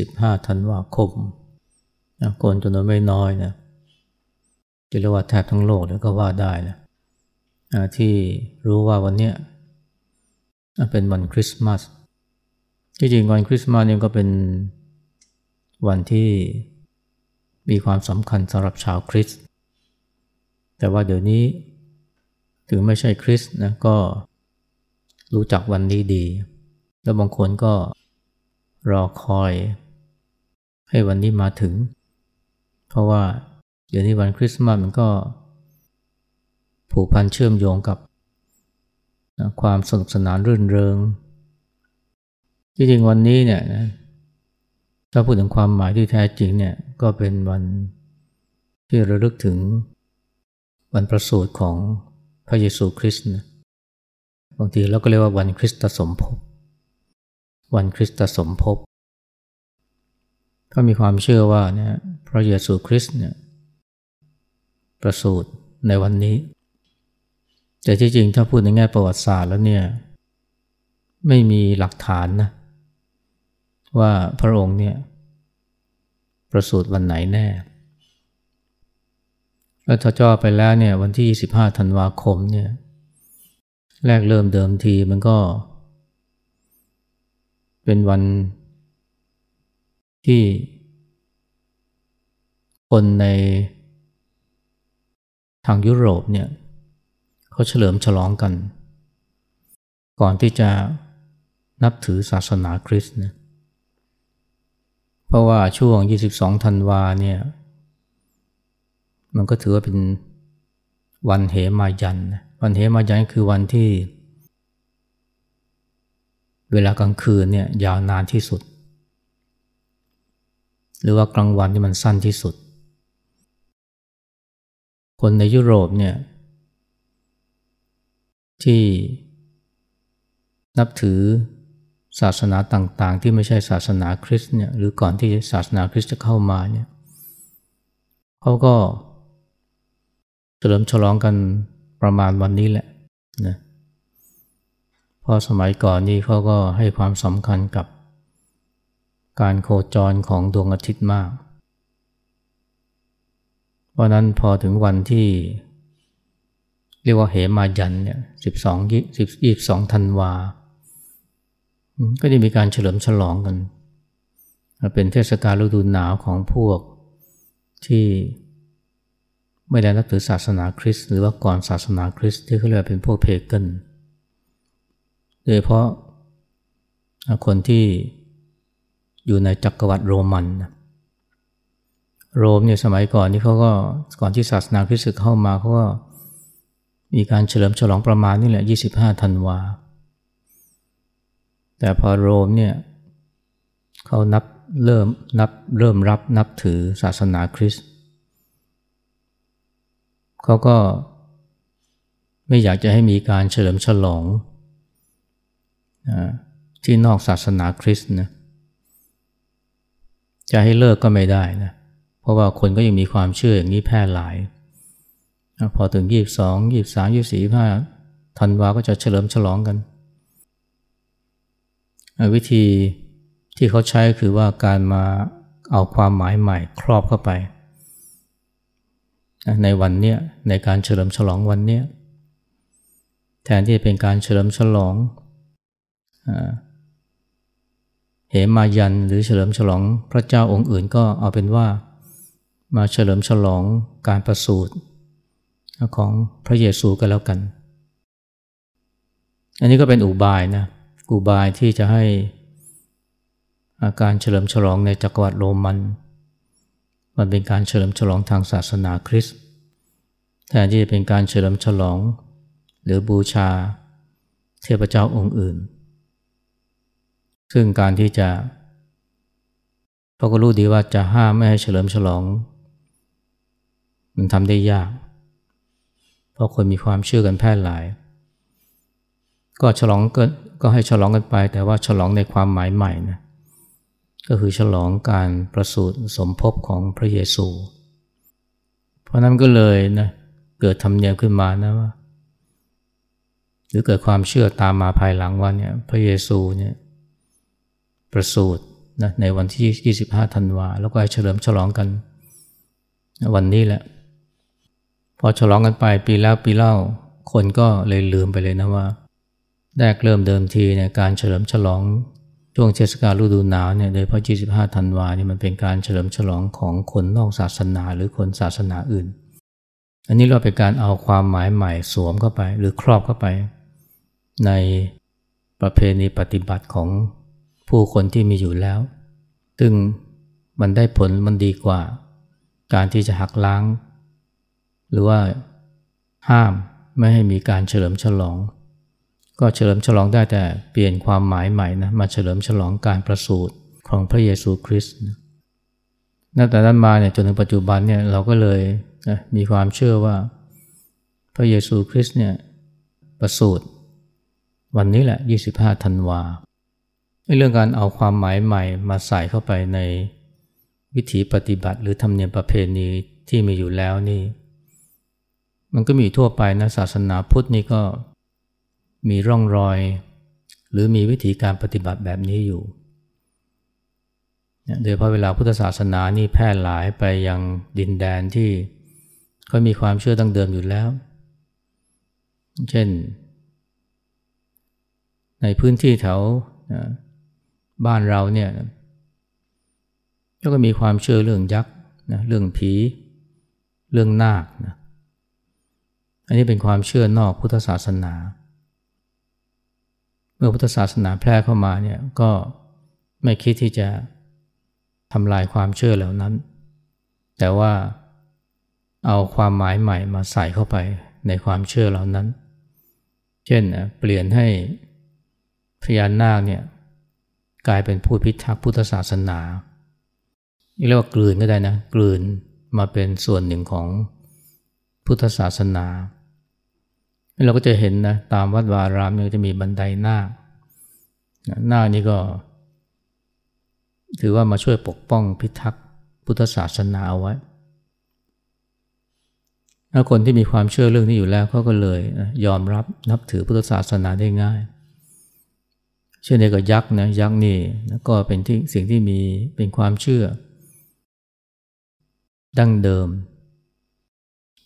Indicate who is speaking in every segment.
Speaker 1: 25 ธันวาคมนะคนจำนวนไม่น้อยนะจะเรียกว่าแทบทั้งโลกแล้วก็ว่าได้นะที่รู้ว่าวันนี้เป็นวันคริสต์มาสที่จริงวันคริสต์มาสนี่ก็เป็นวันที่มีความสำคัญสำหรับชาวคริสต์แต่ว่าเดี๋ยวนี้ถึงไม่ใช่คริสต์นะก็รู้จักวันนี้ดี แล้วบางคนก็รอคอย ให้วันนี้มาถึง เพราะว่าเดี๋ยวนี้วันคริสต์มาสมันก็ ผูกพันเชื่อมโยงกับความสนุกสนานรื่นเริงที่จริงวันนี้เนี่ยนะถ้าพูดถึงความหมายที่แท้จริงเนี่ยก็เป็นวันที่ระลึกถึงวันประสูติของพระเยซูคริสต์นะบางทีเราก็เรียกว่าวันคริสตสมภพ วันคริสตสมภพ ก็มีความเชื่อว่าเนี่ยพระเยซูคริสต์เนี่ยประสูติในวันนี้ แต่ที่จริงถ้าพูดในแง่ประวัติศาสตร์แล้วเนี่ยไม่มีหลักฐานนะว่าพระองค์เนี่ยประสูติวันไหนแน่แล้วถ้าจ่อไปแล้วเนี่ยวันที่ 25 ธันวาคมเนี่ยแรกเริ่มเดิมทีมันก็ เป็นวัน ที่ คนในทางยุโรปเนี่ยเขาเฉลิมฉลองกัน ก่อนที่จะนับถือศาสนาคริสต์นะเพราะว่าช่วง 22 ธันวาเนี่ยมันก็ถือว่าเป็นวันเหมายัน วันเหมายันคือวันที่ เวลากลางคืนเนี่ยยาวนานที่สุด หรือว่ากลางวันที่มันสั้นที่สุด คนในยุโรปเนี่ยที่นับถือศาสนาต่างๆ ที่ไม่ใช่ศาสนาคริสต์เนี่ยหรือก่อนที่ศาสนาคริสต์จะเข้ามาเนี่ยเขาก็เฉลิมฉลองกันประมาณวันนี้แหละนะเพราะสมัยก่อนนี้เขาก็ให้ความสำคัญกับ การโคจรของดวงอาทิตย์มาก เพราะนั้นพอถึงวันที่ เรียกว่าเหมายันเนี่ยสิบสองยี่สิบสองธันวา ก็จะมีการเฉลิมฉลองกัน เป็นเทศกาลฤดูหนาวของพวกที่ไม่ได้นับถือศาสนาคริสต์หรือว่าก่อนศาสนาคริสต์ที่เขาเรียกเป็นพวกเพเกนโดยเพราะคนที่ อยู่ในจักรวรรดิโรมันโรมเนี่ยสมัยก่อนนี่เขาก็ก่อนที่ศาสนาคริสต์เข้ามาเขาก็มีการเฉลิมฉลองประมาณนี่แหละ 25ธันวา แต่พอโรมเนี่ยเขานับเริ่มนับเริ่มรับนับถือศาสนาคริสต์เขาก็ไม่อยากจะให้มีการเฉลิมฉลองที่นอกศาสนาคริสต์นะ จะให้เลิกก็ไม่ได้นะเพราะว่าคนก็ยังมีความเชื่ออย่างนี้แพร่หลาย พอถึงยี่บสองยี่สามยี่สี่ห้าธันวาก็จะเฉลิมฉลองกัน วิธีที่เขาใช้คือว่าการมาเอาความหมายใหม่ครอบเข้าไป ในวันเนี้ยในการเฉลิมฉลองวันเนี้ยแทนที่จะเป็นการเฉลิมฉลอง เหมายันหรือเฉลิมฉลองพระเจ้าองค์อื่นก็เอาเป็นว่า มาเฉลิมฉลองการประสูติของพระเยซูก็แล้วกัน อันนี้ก็เป็นอุบายนะอุบายที่จะให้อาการเฉลิมฉลองในจักรวรรดิโรมัน มันเป็นการเฉลิมฉลองทางศาสนาคริสต์แทนที่จะเป็นการเฉลิมฉลอง หรือบูชาเทพเจ้าองค์อื่น ซึ่งการที่จะเขาก็รู้ดีว่าจะห้ามไม่ให้เฉลิมฉลอง มันทำได้ยาก เพราะคนมีความเชื่อกันแพร่หลาย ก็ฉลองก็ก็ให้ฉลองกันไป แต่ว่าฉลองในความหมายใหม่นะก็คือฉลองการประสูติสมภพของพระเยซู เพราะนั้นก็เลยนะเกิดธรรมเนียมขึ้นมานะว่าหรือเกิดความเชื่อตามมาภายหลังว่าเนี่ยพระเยซูเนี่ย ประสูตินะในวันที่ 25 ธันวา แล้วก็เฉลิมฉลองกัน วันนี้แหละ พอฉลองกันไปปีแล้วปีเล่า คนก็เลยลืมไปเลยนะว่าแรกเริ่มเดิมทีในการเฉลิมฉลองช่วงเทศกาลฤดูหนาวเนี่ยโดยเฉพาะ 25 ธันวาเนี่ยมันเป็นการเฉลิมฉลองของคนนอกศาสนาหรือคนศาสนาอื่น อันนี้เราเป็นการเอาความหมายใหม่สวมเข้าไป หรือครอบเข้าไป ในประเพณีปฏิบัติของ ผู้คนที่มีอยู่แล้ว ซึ่งมันได้ผลมันดีกว่า การที่จะหักล้าง หรือว่าห้ามไม่ให้มีการเฉลิมฉลอง ก็เฉลิมฉลองได้แต่เปลี่ยนความหมายใหม่นะมาเฉลิมฉลองการประสูติของพระเยซูคริสต์นับแต่นั้นมาเนี่ยจนถึงปัจจุบันเนี่ยเราก็เลยนะมีความเชื่อว่า พระเยซูคริสต์เนี่ยประสูติวันนี้แหละ 25 ธันวา เรื่องการเอาความหมายใหม่มาใส่เข้าไปในวิถีปฏิบัติ หรือธรรมเนียมประเพณีที่มีอยู่แล้วนี่ มันก็มีทั่วไปนะศาสนาพุทธนี่ก็มีร่องรอย หรือมีวิธีการปฏิบัติแบบนี้อยู่โดยพอเวลาพุทธศาสนานี่แพร่หลายไปยังดินแดนที่เขามีความเชื่อตั้งเดิมอยู่แล้ว เช่น ในพื้นที่แถว บ้านเราเนี่ยก็มีความเชื่อเรื่องยักษ์นะเรื่องผี เรื่องนาคนะอันนี้เป็นความเชื่อนอกพุทธศาสนา เมื่อพุทธศาสนาแพร่เข้ามาเนี่ยก็ไม่คิดที่จะทำลายความเชื่อเหล่านั้น แต่ว่าเอาความหมายใหม่มาใส่เข้าไปในความเชื่อเหล่านั้น เช่นเปลี่ยนให้พญานาคเนี่ย กลายเป็นผู้พิทักษ์พุทธศาสนาเรียกว่ากลืนก็ได้นะกลืนมาเป็นส่วนหนึ่งของพุทธศาสนา เราก็จะเห็นนะตามวัดวารามเนี่ยจะมีบันไดหน้าคนานี่ก็ ถือว่ามาช่วยปกป้องพิทักษ์พุทธศาสนาเอาไว้ถ้าคนที่มีความเชื่อเรื่องนี้อยู่แล้วเขาก็เลยยอมรับนับถือพุทธศาสนาได้ง่าย เช่นเดียวกับยักษ์นะยักษ์นี่ก็เป็นที่สิ่งที่มีเป็นความเชื่อ ดั้งเดิม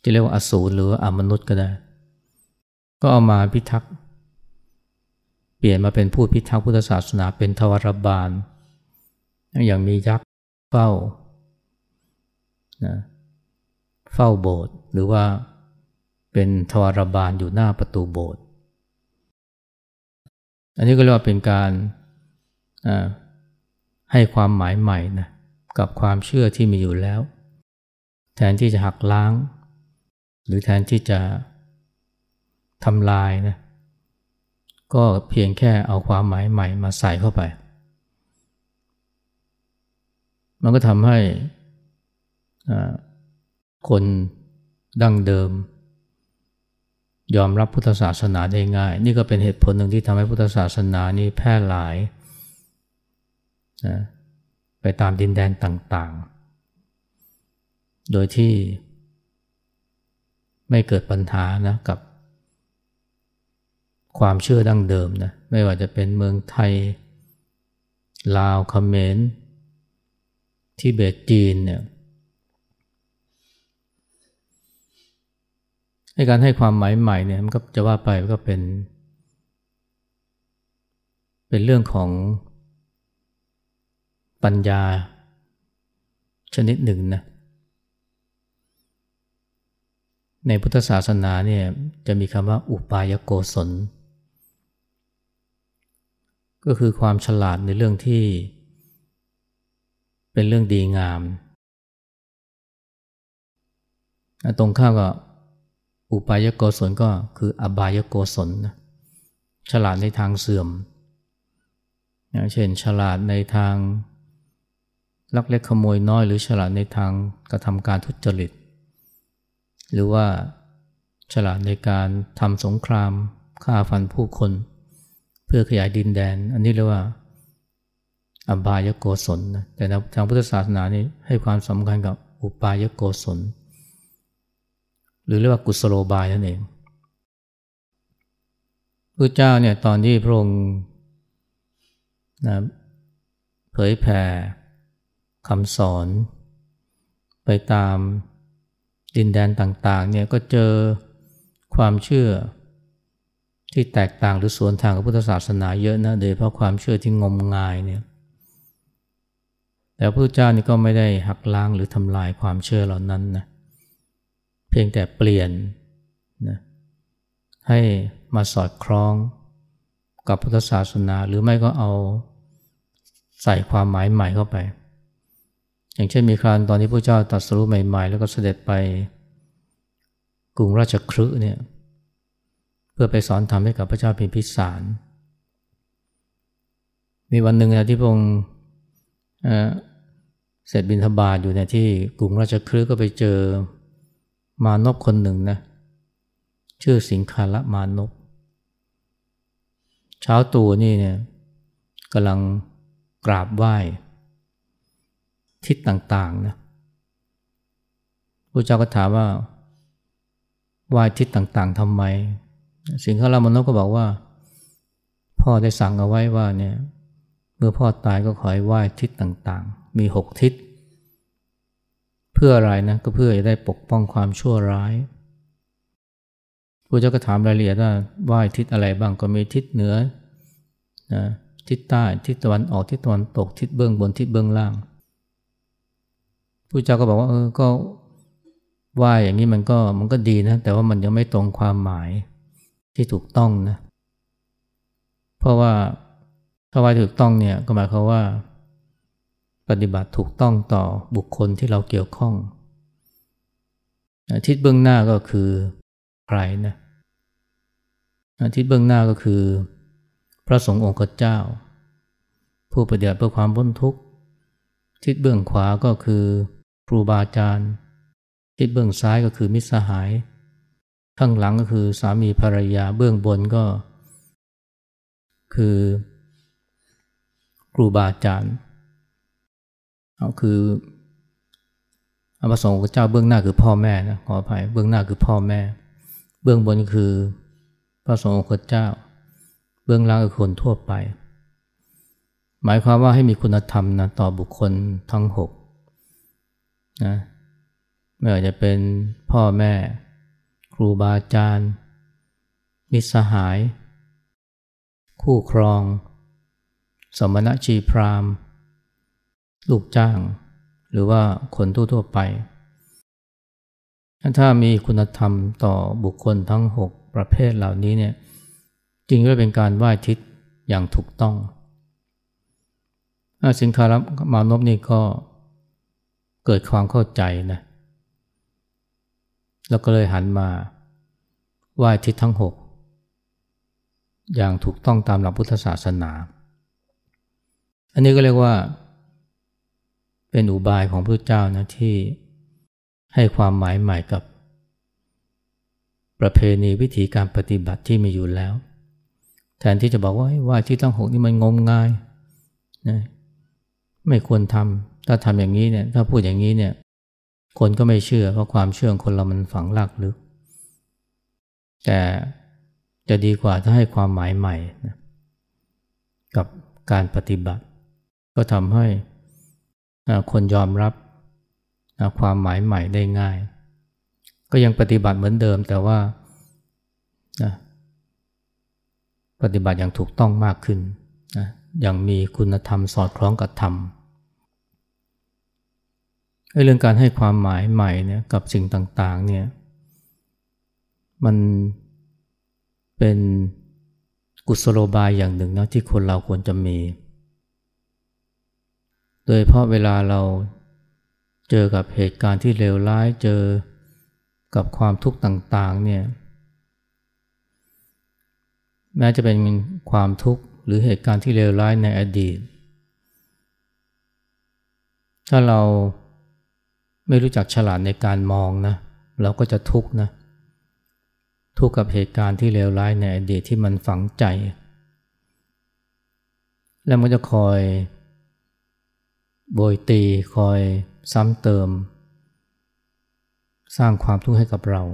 Speaker 1: ที่เรียกว่าอสูรหรืออมนุษย์ก็ได้ ก็เอามาพิทักษ์เปลี่ยนมาเป็นผู้พิทักษ์พุทธศาสนาเป็นทวารบาล อย่างมียักษ์เฝ้านะเฝ้าโบสถ์หรือว่าเป็นทวารบาลอยู่หน้าประตูโบสถ์ อันนี้ก็เรียกว่าเป็นการให้ความหมายใหม่นะกับความเชื่อที่มีอยู่แล้ว แทนที่จะหักล้าง หรือแทนที่จะทำลายนะก็เพียงแค่เอาความหมายใหม่มาใส่เข้าไป มันก็ทำให้คนดั้งเดิม ยอมรับพุทธศาสนาได้ง่าย นี่ก็เป็นเหตุผลหนึ่งที่ทำให้พุทธศาสนานี้แพร่หลายนะไปตามดินแดนต่างๆ โดยที่ไม่เกิดปัญหานะกับ ความเชื่อดั้งเดิมนะไม่ว่าจะเป็นเมืองไทย ลาวเขมรที่เบตจีนเนี่ย ในการให้ความหมายใหม่เนี่ยมันก็จะว่าไปก็เป็น เป็นเรื่องของปัญญาชนิดหนึ่งนะในพุทธศาสนาเนี่ยจะมีคำว่าอุปายโกศล ก็คือความฉลาดในเรื่องที่เป็นเรื่องดีงาม ตรงข้ามกับ อุปายโกศลก็คืออบายโกศลนะฉลาดในทางเสื่อมเช่น ฉลาดในทางลักเล็กขโมยน้อย หรือฉลาดในทางกระทำการทุจริต หรือว่าฉลาดในการทำสงครามฆ่าฟันผู้คน เพื่อขยายดินแดน อันนี้เรียกว่า อบายโกศลนะแต่ทางพุทธศาสนานี่ให้ความสำคัญกับอุปายโกศล หรือเรียกว่ากุศโลบายนั่นเองพระเจ้าเนี่ยตอนที่พระองค์นะเผยแผ่คำสอน ไปตามดินแดนต่างๆเนี่ยก็เจอความเชื่อที่แตกต่างหรือสวนทางกับพุทธศาสนาเยอะนะโดยเพราะความเชื่อที่งมงายเนี่ยแต่พระเจ้านี่ก็ไม่ได้หักล้างหรือทำลายความเชื่อเหล่านั้นนะเพียงแต่เปลี่ยนนะให้มาสอดคล้องกับพุทธศาสนา หรือไม่ก็เอาใส่ความหมายใหม่เข้าไป อย่างเช่นมีครานตอนที่พระเจ้าตรัสรู้ใหม่ ๆ แล้วก็เสด็จไปกรุงราชครืเนี่ยเพื่อไปสอนธรรมให้กับพระเจ้าพิมพิสาร มีวันหนึ่งนะที่พระองค์เสร็จบินทบาทอยู่ในที่กรุงราชครืก็ไปเจอ มานพคนหนึ่งนะชื่อสิงคาระมานพเช้าตูนี่เนี่ยกำลังกราบไหว้ ทิศต่างๆนะพระเจ้าก็ถามว่าไหว้ทิศต่างๆทำไม สิงคารามนพก็บอกว่า พ่อได้สั่งเอาไว้ว่าเนี่ยเมื่อพ่อตายก็ขอให้ไหว้ทิศต่างๆ มีหกทิศ เพื่ออะไรนะก็เพื่อจะได้ปกป้องความชั่วร้ายพระเจ้าก็ถามรายละเอียดว่าไหว้ทิศอะไรบ้างก็มีทิศเหนือนะทิศใต้ทิศตะวันออกทิศตะวันตกทิศเบื้องบนทิศเบื้องล่างพระเจ้าก็บอกว่าเออก็ไหว้อย่างนี้มันก็มันก็ดีนะ แต่ว่ามันยังไม่ตรงความหมายที่ถูกต้องนะ เพราะว่าถ้าไหว้ถูกต้องเนี่ยก็หมายความว่า ปฏิบัติถูกต้องต่อบุคคลที่เราเกี่ยวข้องทิศเบื้องหน้าก็คือใครนะทิศเบื้องหน้าก็คือ พระสงฆ์องค์เจ้า ผู้ปฏิบัติเพื่อความพ้นทุกข์ ทิศเบื้องขวาก็คือครูบาอาจารย์ ทิศเบื้องซ้ายก็คือมิตรสหาย ข้างหลังก็คือสามีภรรยาเบื้องบนก็ คือครูบาอาจารย์ เอาคือพระสงฆ์เจ้าเบื้องหน้าคือพ่อแม่นะขออภัยเบื้องหน้าคือพ่อแม่ เบื้องบนคือพระสงฆ์ของเจ้า เบื้องล่างคือคนทั่วไป หมายความว่าให้มีคุณธรรมนะต่อบุคคลทั้งหกนะไม่ว่าจะเป็นพ่อแม่ ครูบาอาจารย์มิตรสหาย คู่ครอง สมณะชีพราหม ลูกจ้าง หรือว่าคนทั่วๆไป ถ้ามีคุณธรรมต่อบุคคลทั้งหกประเภทเหล่านี้เนี่ยจริงก็เป็นการไหว้ทิศอย่างถูกต้อง สินคารมานพนี่ก็เกิดความเข้าใจนะแล้วก็เลยหันมาไหว้ทิศทั้งหกอย่างถูกต้องตามหลักพุทธศาสนา อันนี้ก็เรียกว่า เป็นอุบายของพระเจ้านะที่ให้ความหมายใหม่กับ ประเพณีวิธีการปฏิบัติที่มีอยู่แล้ว แทนที่จะบอกว่าไหว้ที่ทั้งหกนี่มันงมงายนะไม่ควรทำถ้าทำอย่างนี้เนี่ยถ้าพูดอย่างนี้เนี่ยคนก็ไม่เชื่อเพราะความเชื่อของคนเรามันฝังลากลึก แต่จะดีกว่าถ้าให้ความหมายใหม่นะกับการปฏิบัติ ก็ทำให้ คนยอมรับความหมายใหม่ได้ง่าย ก็ยังปฏิบัติเหมือนเดิมแต่ว่าปฏิบัติอย่างถูกต้องมากขึ้นนะอย่างมีคุณธรรมสอดคล้องกับธรรมเรื่องการให้ความหมายใหม่เนี่ยกับสิ่งต่างๆเนี่ยมันเป็นกุศโลบายอย่างหนึ่งนะที่คนเราควรจะมี โดยเพราะเวลาเราเจอกับเหตุการณ์ที่เลวร้ายเจอกับความทุกข์ต่างๆเนี่ยแม้จะเป็นความทุกข์หรือเหตุการณ์ที่เลวร้ายในอดีต ถ้าเราไม่รู้จักฉลาดในการมองนะเราก็จะทุกข์นะทุกข์กับเหตุการณ์ที่เลวร้ายในอดีตที่มันฝังใจ แล้วมันจะคอย โบยตีคอยซ้ำเติม สร้างความทุกข์ให้กับเรา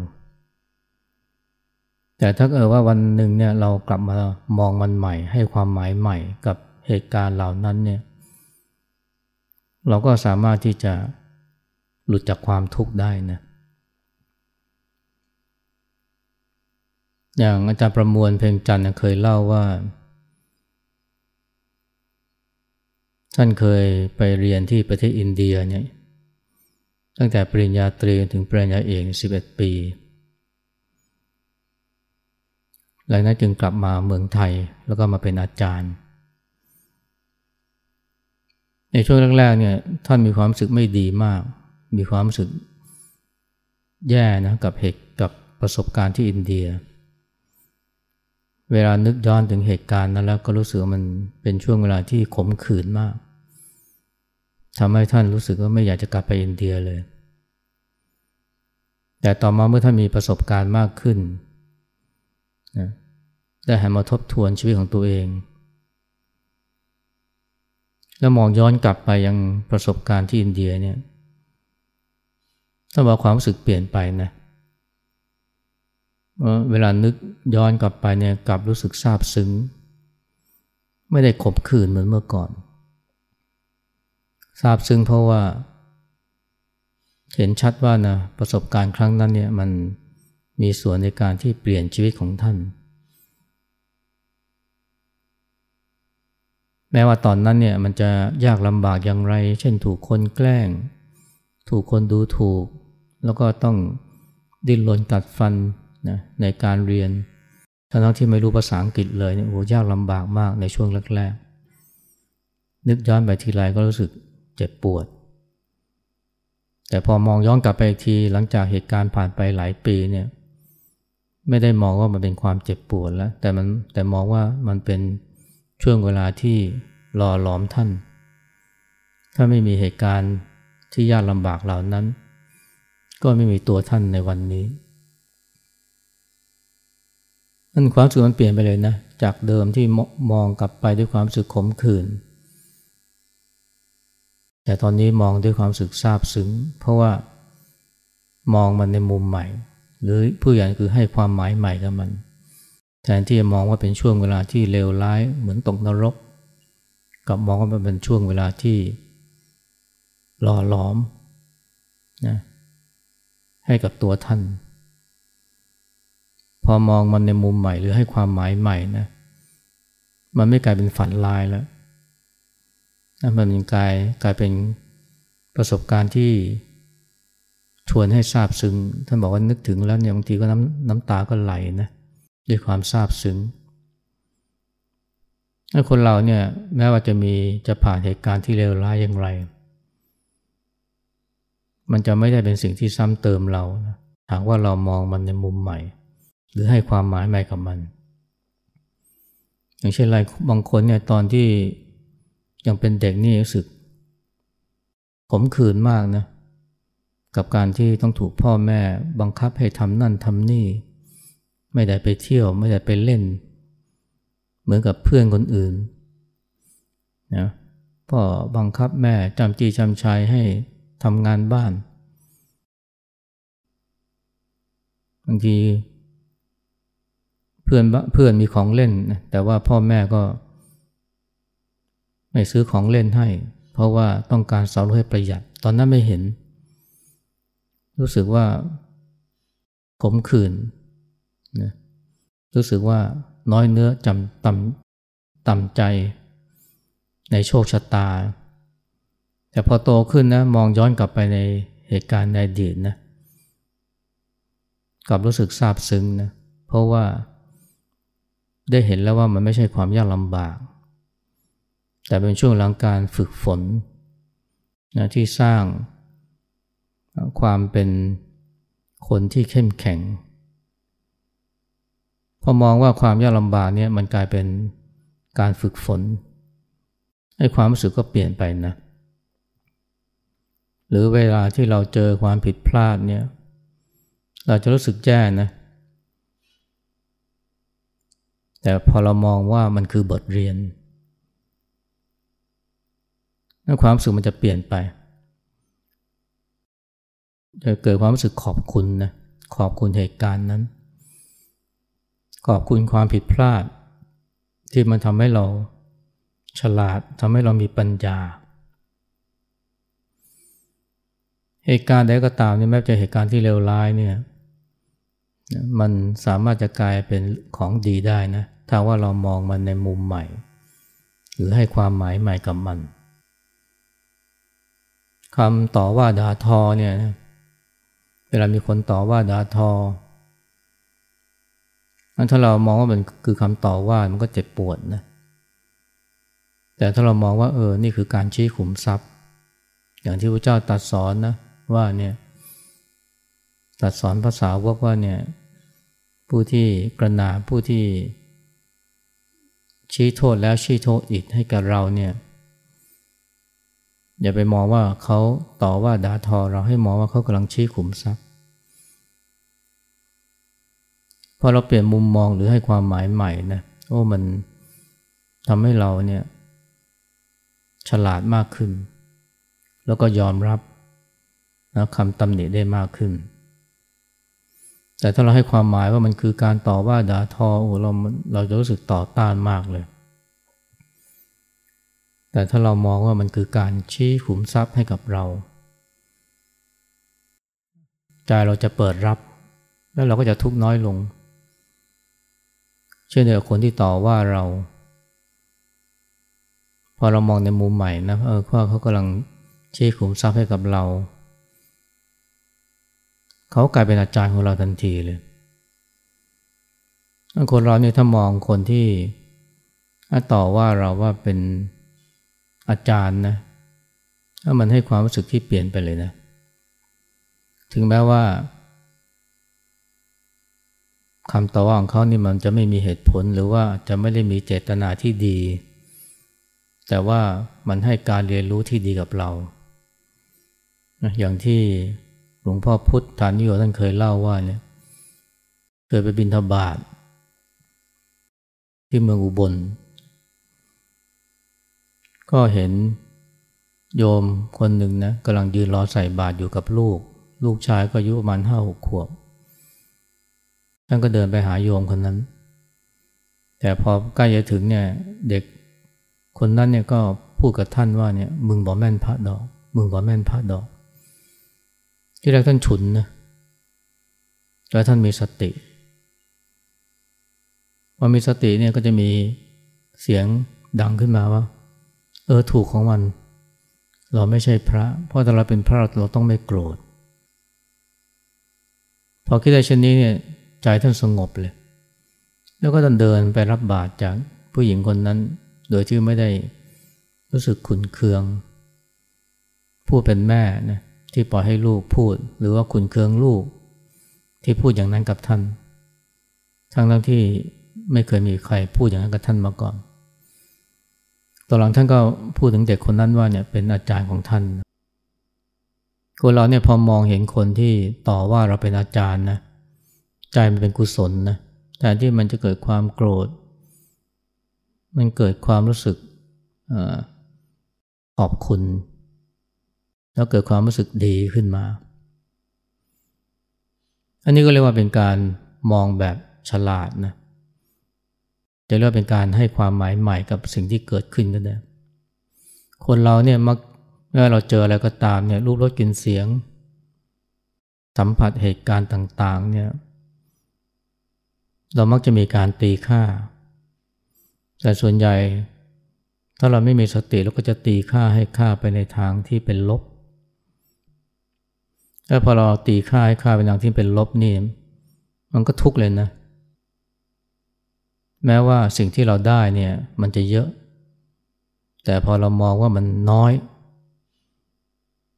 Speaker 1: แต่ถ้าเกิดว่าวันหนึ่งเนี่ยเรากลับมามองมันใหม่ ให้ความหมายใหม่กับเหตุการณ์เหล่านั้นเนี่ยเราก็สามารถที่จะหลุดจากความทุกข์ได้นะอย่างอาจารย์ประมวลเพลงจันทร์เคยเล่าว่า ท่านเคยไปเรียนที่ประเทศอินเดียเนี่ยตั้งแต่ปริญญาตรีถึงปริญญาเอก11 ปี หลังนั้นจึงกลับมาเมืองไทยแล้วก็มาเป็นอาจารย์ ในช่วงแรกๆเนี่ยท่านมีความรู้สึกไม่ดีมาก มีความรู้สึกแย่นะกับเหตุกับประสบการณ์ที่อินเดีย เวลานึกย้อนถึงเหตุการณ์นั้นแล้วก็รู้สึกมันเป็นช่วงเวลาที่ขมขื่นมากทำให้ท่านรู้สึกว่าไม่อยากจะกลับไปอินเดียเลย แต่ต่อมาเมื่อท่านมีประสบการณ์มากขึ้นนะได้หันมาทบทวนชีวิตของตัวเอง แล้วมองย้อนกลับไปยังประสบการณ์ที่อินเดียเนี่ยถ้าว่าความรู้สึกเปลี่ยนไปนะเเวลานึกย้อนกลับไปเนี่ยกลับรู้สึกซาบซึ้ง ไม่ได้ขบขื่นเหมือนเมื่อก่อนซาบซึ้งเพราะว่า เห็นชัดว่านะประสบการณ์ครั้งนั้นเนี่ยมันมีส่วนในการที่เปลี่ยนชีวิตของท่าน แม้ว่าตอนนั้นเนี่ยมันจะยากลำบากอย่างไร เช่นถูกคนแกล้ง ถูกคนดูถูก แล้วก็ต้องดิ้นรนกัดฟัน นะในการเรียนทั้งที่ไม่รู้ภาษาอังกฤษเลยเนี่ยโอ้ยากลำบากมากในช่วงแรกๆ นึกย้อนไปทีไรก็รู้สึกเจ็บปวด แต่พอมองย้อนกลับไปอีกทีหลังจากเหตุการณ์ผ่านไปหลายปีเนี่ยไม่ได้มองว่ามันเป็นความเจ็บปวดแล้ว แต่มันแต่มองว่ามันเป็นช่วงเวลาที่หล่อหลอมท่าน ถ้าไม่มีเหตุการณ์ที่ยากลำบากเหล่านั้น ก็ไม่มีตัวท่านในวันนี้ นั่นความรู้สึกมันเปลี่ยนไปเลยนะ จากเดิมที่มองกลับไปด้วยความรู้สึกขมขื่นแต่ตอนนี้มองด้วยความรู้สึกซาบซึ้ง เพราะว่ามองมันในมุมใหม่ หรือผู้ใหญ่คือให้ความหมายใหม่กับมัน แทนที่จะมองว่าเป็นช่วงเวลาที่เลวร้ายเหมือนตกนรก กับมองว่ามันเป็นช่วงเวลาที่หล่อหลอมนะให้กับตัวท่าน พอมองมันในมุมใหม่หรือให้ความหมายใหม่นะ มันไม่กลายเป็นฝันลายแล้วมันกลายกลายเป็นประสบการณ์ที่ชวนให้ซาบซึ้ง ท่านบอกว่านึกถึงแล้วเนี่ยบางทีก็น้ำน้ำตาก็ไหลนะด้วยความซาบซึ้งถ้าคนเราเนี่ยแม้ว่าจะมีจะผ่านเหตุการณ์ที่เลวร้ายอย่างไร มันจะไม่ได้เป็นสิ่งที่ซ้ำเติมเรานะหากว่าเรามองมันในมุมใหม่ หรือให้ความหมายใหม่กับมัน อย่างเช่นอะไรบางคนเนี่ยตอนที่ยังเป็นเด็กนี่รู้สึก ขมขื่นมากนะกับการที่ต้องถูกพ่อแม่บังคับให้ทำนั่นทำนี่ ไม่ได้ไปเที่ยวไม่ได้ไปเล่น เหมือนกับเพื่อนคนอื่นนะพ่อบังคับแม่จำจีจำชัยให้ทำงานบ้านบางที พื่อนเพื่อนมีของเล่น แต่ว่าพ่อแม่ก็ไม่ซื้อของเล่นให้ เพราะว่าต้องการสอนให้ประหยัด ตอนนั้นไม่เห็น รู้สึกว่าขมขื่นนะรู้สึกว่าน้อยเนื้อจำต่ำต่ำใจในโชคชะตา แต่พอโตขึ้นนะมองย้อนกลับไปในเหตุการณ์ในอดีตนะกลับรู้สึกซาบซึ้งนะเพราะว่า ได้เห็นแล้วว่ามันไม่ใช่ความยากลำบาก แต่เป็นช่วงหลังการฝึกฝนนะที่สร้างความเป็นคนที่เข้มแข็ง พอมองว่าความยากลำบากเนี่ยมันกลายเป็นการฝึกฝนให้ความรู้สึกก็เปลี่ยนไปนะหรือเวลาที่เราเจอความผิดพลาดเนี่ยเราจะรู้สึกแย่นะ แต่พอเรามองว่ามันคือบทเรียนความรู้สึกมันจะเปลี่ยนไป จะเกิดความรู้สึกขอบคุณนะขอบคุณเหตุการณ์นั้น ขอบคุณความผิดพลาด ที่มันทำให้เราฉลาดทำให้เรามีปัญญา เหตุการณ์ใดก็ตามนี่แม้จะเหตุการณ์ที่เลวร้ายเนี่ยมันสามารถจะกลายเป็นของดีได้นะ ถ้าว่าเรามองมันในมุมใหม่ หรือให้ความหมายใหม่กับมันคำต่อว่าด่าทอเนี่ยเวลามีคนต่อว่าด่าทอถ้าเรามองว่ามันคือคำต่อว่ามันก็เจ็บปวดนะแต่ถ้าเรามองว่าเออนี่คือการชี้ขุมทรัพย์ อย่างที่พระเจ้าตรัสสอนนะว่าเนี่ยตรัสสอนภาษาวกว่าเนี่ยผู้ที่กระนาผู้ที่ ชี้โทษแล้วชี้โทษอีกให้กับเราเนี่ยอย่าไปมองว่าเขาต่อว่าด่าทอเราให้มองว่าเขากำลังชี้ขุมทรัพย์พอเราเปลี่ยนมุมมองหรือให้ความหมายใหม่นะโอ้มันทำให้เราเนี่ยฉลาดมากขึ้น แล้วก็ยอมรับนะคำตำหนิได้มากขึ้น แต่ถ้าเราให้ความหมายว่ามันคือการต่อว่าด่าทอโอ้เราเราจะรู้สึกต่อต้านมากเลย แต่ถ้าเรามองว่ามันคือการชี้ขุมทรัพย์ให้กับเรา ใจเราจะเปิดรับ แล้วเราก็จะทุกข์น้อยลง เช่นเดียวกับคนที่ต่อว่าเรา พอเรามองในมุมใหม่นะเออว่าเขากำลังชี้ขุมทรัพย์ให้กับเรา เขากลายเป็นอาจารย์ของเราทันทีเลยคนเราเนี่ยถ้ามองคนที่ต่อว่าเราว่าเป็นอาจารย์นะถ้ามันให้ความรู้สึกที่เปลี่ยนไปเลยนะ ถึงแม้ว่าคำต่อว่าของเขานี่มันจะไม่มีเหตุผลหรือว่าจะไม่ได้มีเจตนาที่ดี แต่ว่ามันให้การเรียนรู้ที่ดีกับเรา อย่างที่ หลวงพ่อพุทธานิโยท่านเคยเล่าว่าเนี่ยเคยไปบินทบาทที่เมืองอุบล ก็เห็นโยมคนหนึ่งนะกำลังยืนรอใส่บาตรอยู่กับลูก ลูกชายก็อายุประมาณห้าหกขวบท่านก็เดินไปหาโยมคนนั้น แต่พอใกล้จะถึงเนี่ยเด็กคนนั้นเนี่ยก็พูดกับท่านว่าเนี่ยมึงบอกแม่นพระดอก มึงบอกแม่นพระดอก ที่แรกท่านฉุนนะแล้วท่านมีสติพอมีสติเนี่ยก็จะมีเสียงดังขึ้นมาว่า เออถูกของมัน เราไม่ใช่พระ เพราะถ้าเราเป็นพระเราต้องไม่โกรธ พอคิดได้เช่นนี้เนี่ยใจท่านสงบเลย แล้วก็ท่านเดินไปรับบาตรจากผู้หญิงคนนั้น โดยที่ไม่ได้รู้สึกขุนเคือง ผู้เป็นแม่นะ ที่ปล่อยให้ลูกพูด หรือว่าขุนเคืองลูก ที่พูดอย่างนั้นกับท่าน ทั้งทั้งที่ไม่เคยมีใครพูดอย่างนั้นกับท่านมาก่อน ตอนหลังท่านก็พูดถึงเด็กคนนั้นว่าเนี่ยเป็นอาจารย์ของท่าน คนเราเนี่ยพอมองเห็นคนที่ต่อว่าเราเป็นอาจารย์นะ ใจมันเป็นกุศลนะ แต่ที่มันจะเกิดความโกรธ มันเกิดความรู้สึกขอบคุณ แล้วเกิดความรู้สึกดีขึ้นมา อันนี้ก็เรียกว่าเป็นการมองแบบฉลาดนะ จะเรียกว่าเป็นการให้ความหมายใหม่กับสิ่งที่เกิดขึ้นก็ได้ คนเราเนี่ยมักเมื่อเราเจออะไรก็ตามเนี่ยรูปรสกลิ่นเสียง สัมผัสเหตุการณ์ต่าง ๆ เนี่ย เรามักจะมีการตีค่า แต่ส่วนใหญ่ถ้าเราไม่มีสติเราก็จะตีค่าให้ค่าไปในทางที่เป็นลบ แล้วพอเราตีค่าให้ค่าเป็นอย่างที่เป็นลบนี่ มันก็ทุกข์เลยนะ แม้ว่าสิ่งที่เราได้เนี่ยมันจะเยอะ แต่พอเรามองว่ามันน้อย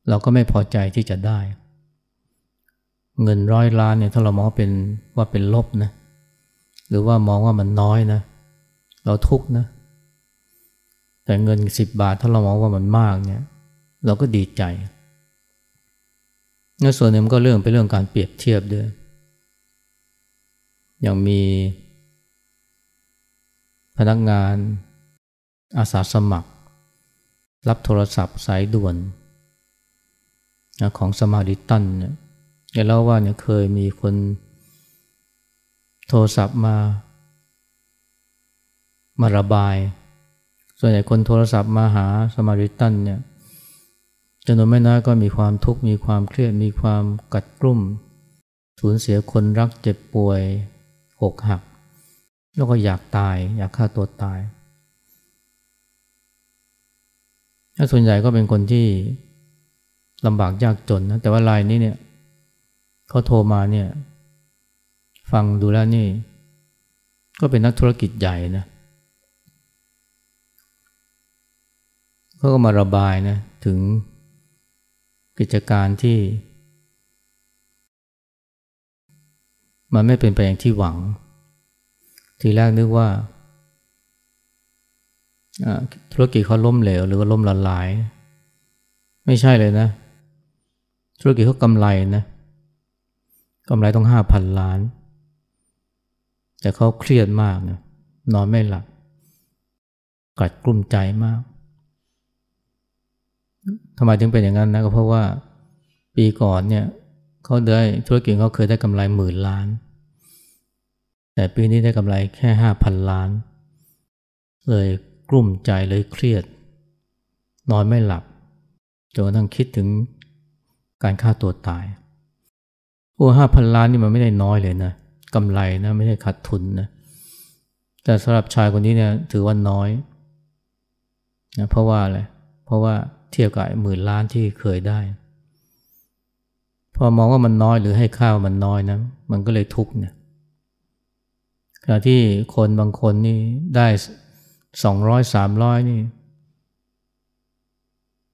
Speaker 1: เราก็ไม่พอใจที่จะได้ เงินร้อยล้านเนี่ยถ้าเรามองเป็นว่าเป็นลบนะ หรือว่ามองว่ามันน้อยนะ เราทุกข์นะ แต่เงินสิบบาทถ้าเรามองว่ามันมากเนี่ย เราก็ดีใจ และส่วนหนึ่งก็เรื่องเป็นเรื่องการเปรียบเทียบด้วย อย่างมีพนักงานอาสาสมัคร รับโทรศัพท์สายด่วนของสมาริตันเนี่ยเล่าว่าเนี่ยเคยมีคนโทรศัพท์มา มาระบาย ส่วนใหญ่คนโทรศัพท์มาหาสมาริตันเนี่ย จำนวนไม่น้อยก็มีความทุกข์มีความเครียดมีความกัดกรุ่ม สูญเสียคนรักเจ็บป่วยหกหัก แล้วก็อยากตายอยากฆ่าตัวตายถ้าส่วนใหญ่ก็เป็นคนที่ลำบากยากจนนะแต่ว่ารายนี้เนี่ยเขาโทรมาเนี่ย ฟังดูแล้วนี่ ก็เป็นนักธุรกิจใหญ่นะเขาก็มาระบายนะถึง กิจการที่ มันไม่เป็นไปอย่างที่หวัง ทีแรกนึกว่าธุรกิจเขาล้มเหลวหรือว่าล้มละลาย ไม่ใช่เลยนะ ธุรกิจเขากำไรนะกำไรต้องห้าพันล้าน แต่เขาเครียดมากนะนอนไม่หลับกัดกลุ้มใจมาก ทำไมถึงเป็นอย่างนั้นนะก็เพราะว่าปีก่อนเนี่ยเขาได้ธุรกิจเขาเคยได้กำไรหมื่นล้าน แต่ปีนี้ได้กำไรแค่ห้าพันล้าน เลยกลุ้มใจเลยเครียด นอนไม่หลับจนกระทั่งคิดถึงการฆ่าตัวตายโอ้ห้าพันล้านนี่มันไม่ได้น้อยเลยนะกำไรนะไม่ใช่ขาดทุนนะแต่สำหรับชายคนนี้เนี่ยถือว่าน้อยนะเพราะว่าอะไร เพราะว่าเทียบกับหมื่นล้านที่เคยได้ พอมองว่ามันน้อยหรือให้ข้าวมันน้อยนะ มันก็เลยทุกข์เนี่ยขณะที่คนบางคนนี่ได้สองร้อยสามร้อยนี่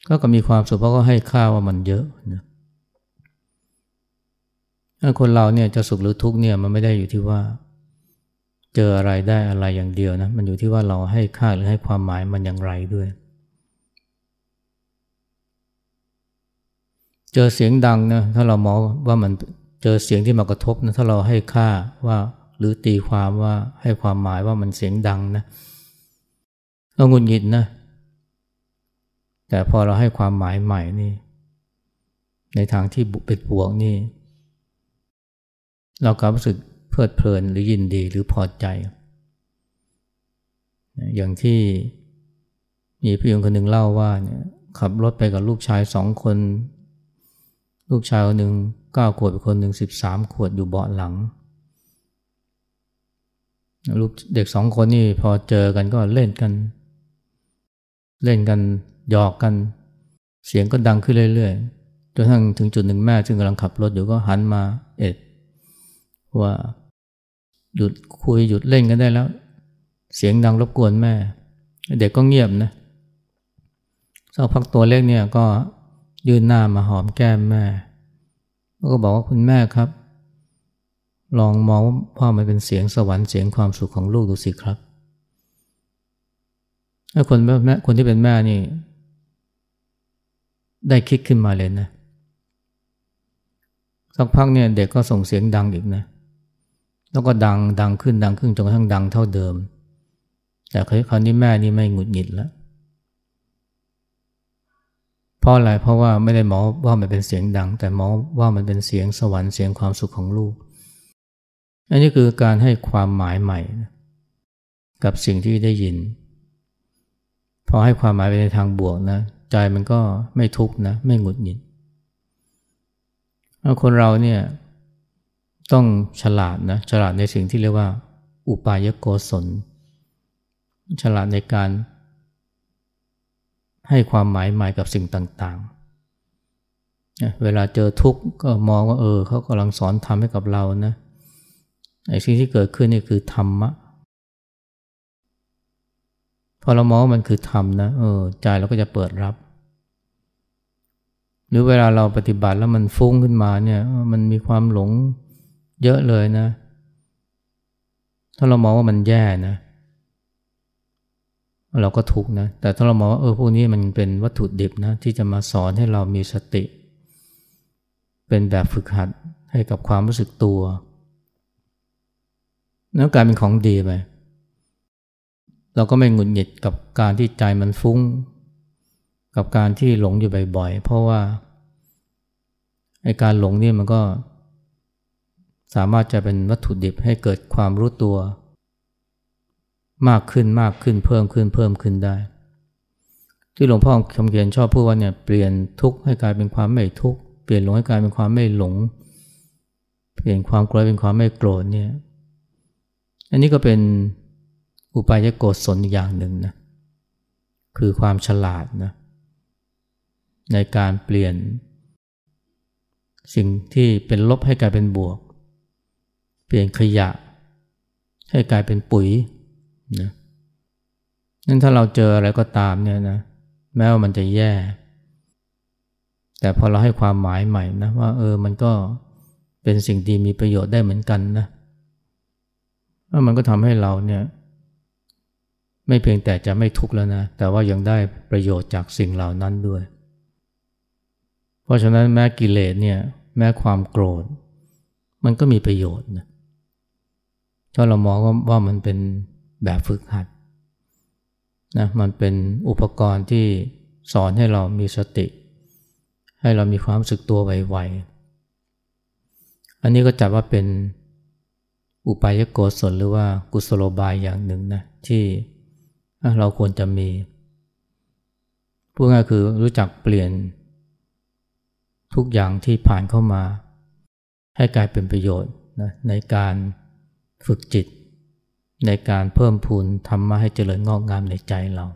Speaker 1: ก็ก็มีความสุขเพราะก็ให้ข้าวว่ามันเยอะนะคนเราเนี่ยจะสุขหรือทุกข์เนี่ยมันไม่ได้อยู่ที่ว่า เจออะไรได้อะไรอย่างเดียวนะ มันอยู่ที่ว่าเราให้ค่าหรือให้ความหมายมันอย่างไรด้วย เจอเสียงดังนะถ้าเรามองว่ามันเจอเสียงที่มากระทบนะถ้าเราให้ค่าว่าหรือตีความว่าให้ความหมายว่ามันเสียงดังนะเราหงุนงิดนะ แต่พอเราให้ความหมายใหม่นี่ ในทางที่เป็นบวกนี่ เราก็รู้สึกเพลิดเพลินหรือยินดีหรือพอใจ อย่างที่มีพี่คนหนึ่งเล่าว่าเนี่ยขับรถไปกับลูกชายสองคน ลูกชายคนหนึ่งเก้าขวบอีกคนหนึ่งสิบสามขวบอยู่เบาะหลัง ลูกเด็กสองคนนี่พอเจอกันก็เล่นกัน เล่นกันหยอกกัน เสียงก็ดังขึ้นเรื่อยๆจนทั้งถึงจุดหนึ่งแม่ซึ่งกำลังขับรถอยู่ก็หันมาเอ็ด ว่าหยุดคุยหยุดเล่นกันได้แล้ว เสียงดังรบกวนแม่ เด็กก็เงียบนะสักพักตัวเล็กเนี่ยก็ ยื่นหน้ามาหอมแก้มแม่ก็บอกว่าคุณแม่ครับ ลองมองว่ามันเป็นเสียงสวรรค์เสียงความสุขของลูกดูสิครับถ้าคนแม่คนที่เป็นแม่นี่ ได้คิดขึ้นมาเลยนะ สักพักเนี่ยเด็กก็ส่งเสียงดังอีกนะ แล้วก็ดังดังขึ้นดังขึ้นจนกระทั่งดังเท่าเดิม แต่คราวนี้แม่นี่ไม่หงุดหงิดแล้ว เพราะอะไรเพราะว่าไม่ได้หมอว่ามันเป็นเสียงดัง แต่หมอว่ามันเป็นเสียงสวรรค์เสียงความสุขของลูก อันนี้คือการให้ความหมายใหม่ กับสิ่งที่ได้ยิน พอให้ความหมายไปในทางบวกนะ ใจมันก็ไม่ทุกข์นะไม่หงุดหงิดคนเราเนี่ยต้องฉลาดนะฉลาดในสิ่งที่เรียกว่า อุปายโกศลฉลาดในการ ให้ความหมายใหม่กับสิ่งต่างๆ เวลาเจอทุกข์ก็มองว่าเออเขากำลังสอนทำให้กับเรานะไอ้สิ่งที่เกิดขึ้นนี่คือธรรมะ พอเรามองว่ามันคือธรรมนะเออใจเราก็จะเปิดรับ หรือเวลาเราปฏิบัติแล้วมันฟุ้งขึ้นมาเนี่ยมันมีความหลงเยอะเลยนะ ถ้าเรามองว่ามันแย่นะเเราก็ทุกนะ แต่ถ้าเรามองว่าเออพวกนี้มันเป็นวัตถุดิบนะที่จะมาสอนให้เรามีสติ เป็นแบบฝึกหัดให้กับความรู้สึกตัว แล้วกลายเป็นของดีไปเราก็ไม่หงุดหงิดกับการที่ใจมันฟุ้ง กับการที่หลงอยู่บ่อยๆ เพราะว่าไอการหลงนี่มันก็สามารถจะเป็นวัตถุดิบให้เกิดความรู้ตัว มากขึ้นมากขึ้นเพิ่มขึ้นเพิ่มขึ้นได้ ที่หลวงพ่อคำเขียนชอบพูดว่าเนี่ยเปลี่ยนทุกข์ให้กลายเป็นความไม่ทุกข์เปลี่ยนหลงให้กลายเป็นความไม่หลง เปลี่ยนความโกรธเป็นความไม่โกรธเนี่ยอันนี้ก็เป็นอุปายโกศลอย่างหนึ่งนะคือความฉลาดนะในการเปลี่ยน สิ่งที่เป็นลบให้กลายเป็นบวก เปลี่ยนขยะ ให้กลายเป็นปุ๋ย นะนั่นถ้าเราเจออะไรก็ตามเนี่ยนะแม้ว่ามันจะแย่ แต่พอเราให้ความหมายใหม่นะว่าเออมันก็เป็นสิ่งดีมีประโยชน์ได้เหมือนกันนะแล้วมันก็ทำให้เราเนี่ย ไม่เพียงแต่จะไม่ทุกข์แล้วนะ แต่ว่ายังได้ประโยชน์จากสิ่งเหล่านั้นด้วย เพราะฉะนั้นแม้กิเลสเนี่ย แม้ความโกรธ มันก็มีประโยชน์นะถ้าเรามองว่าว่ามันเป็น แบบฝึกหัดนะมันเป็นอุปกรณ์ที่สอนให้เรามีสติ ให้เรามีความสึกตัวไวๆ อันนี้ก็จัดว่าเป็นอุปายโกศลหรือว่ากุศโลบายอย่างหนึ่งนะที่เราควรจะมีพูดง่ายคือรู้จักเปลี่ยนทุกอย่างที่ผ่านเข้ามา ให้กลายเป็นประโยชน์นะในการฝึกจิต ในการเพิ่มพูนธรรมะให้เจริญงอกงามในใจเรา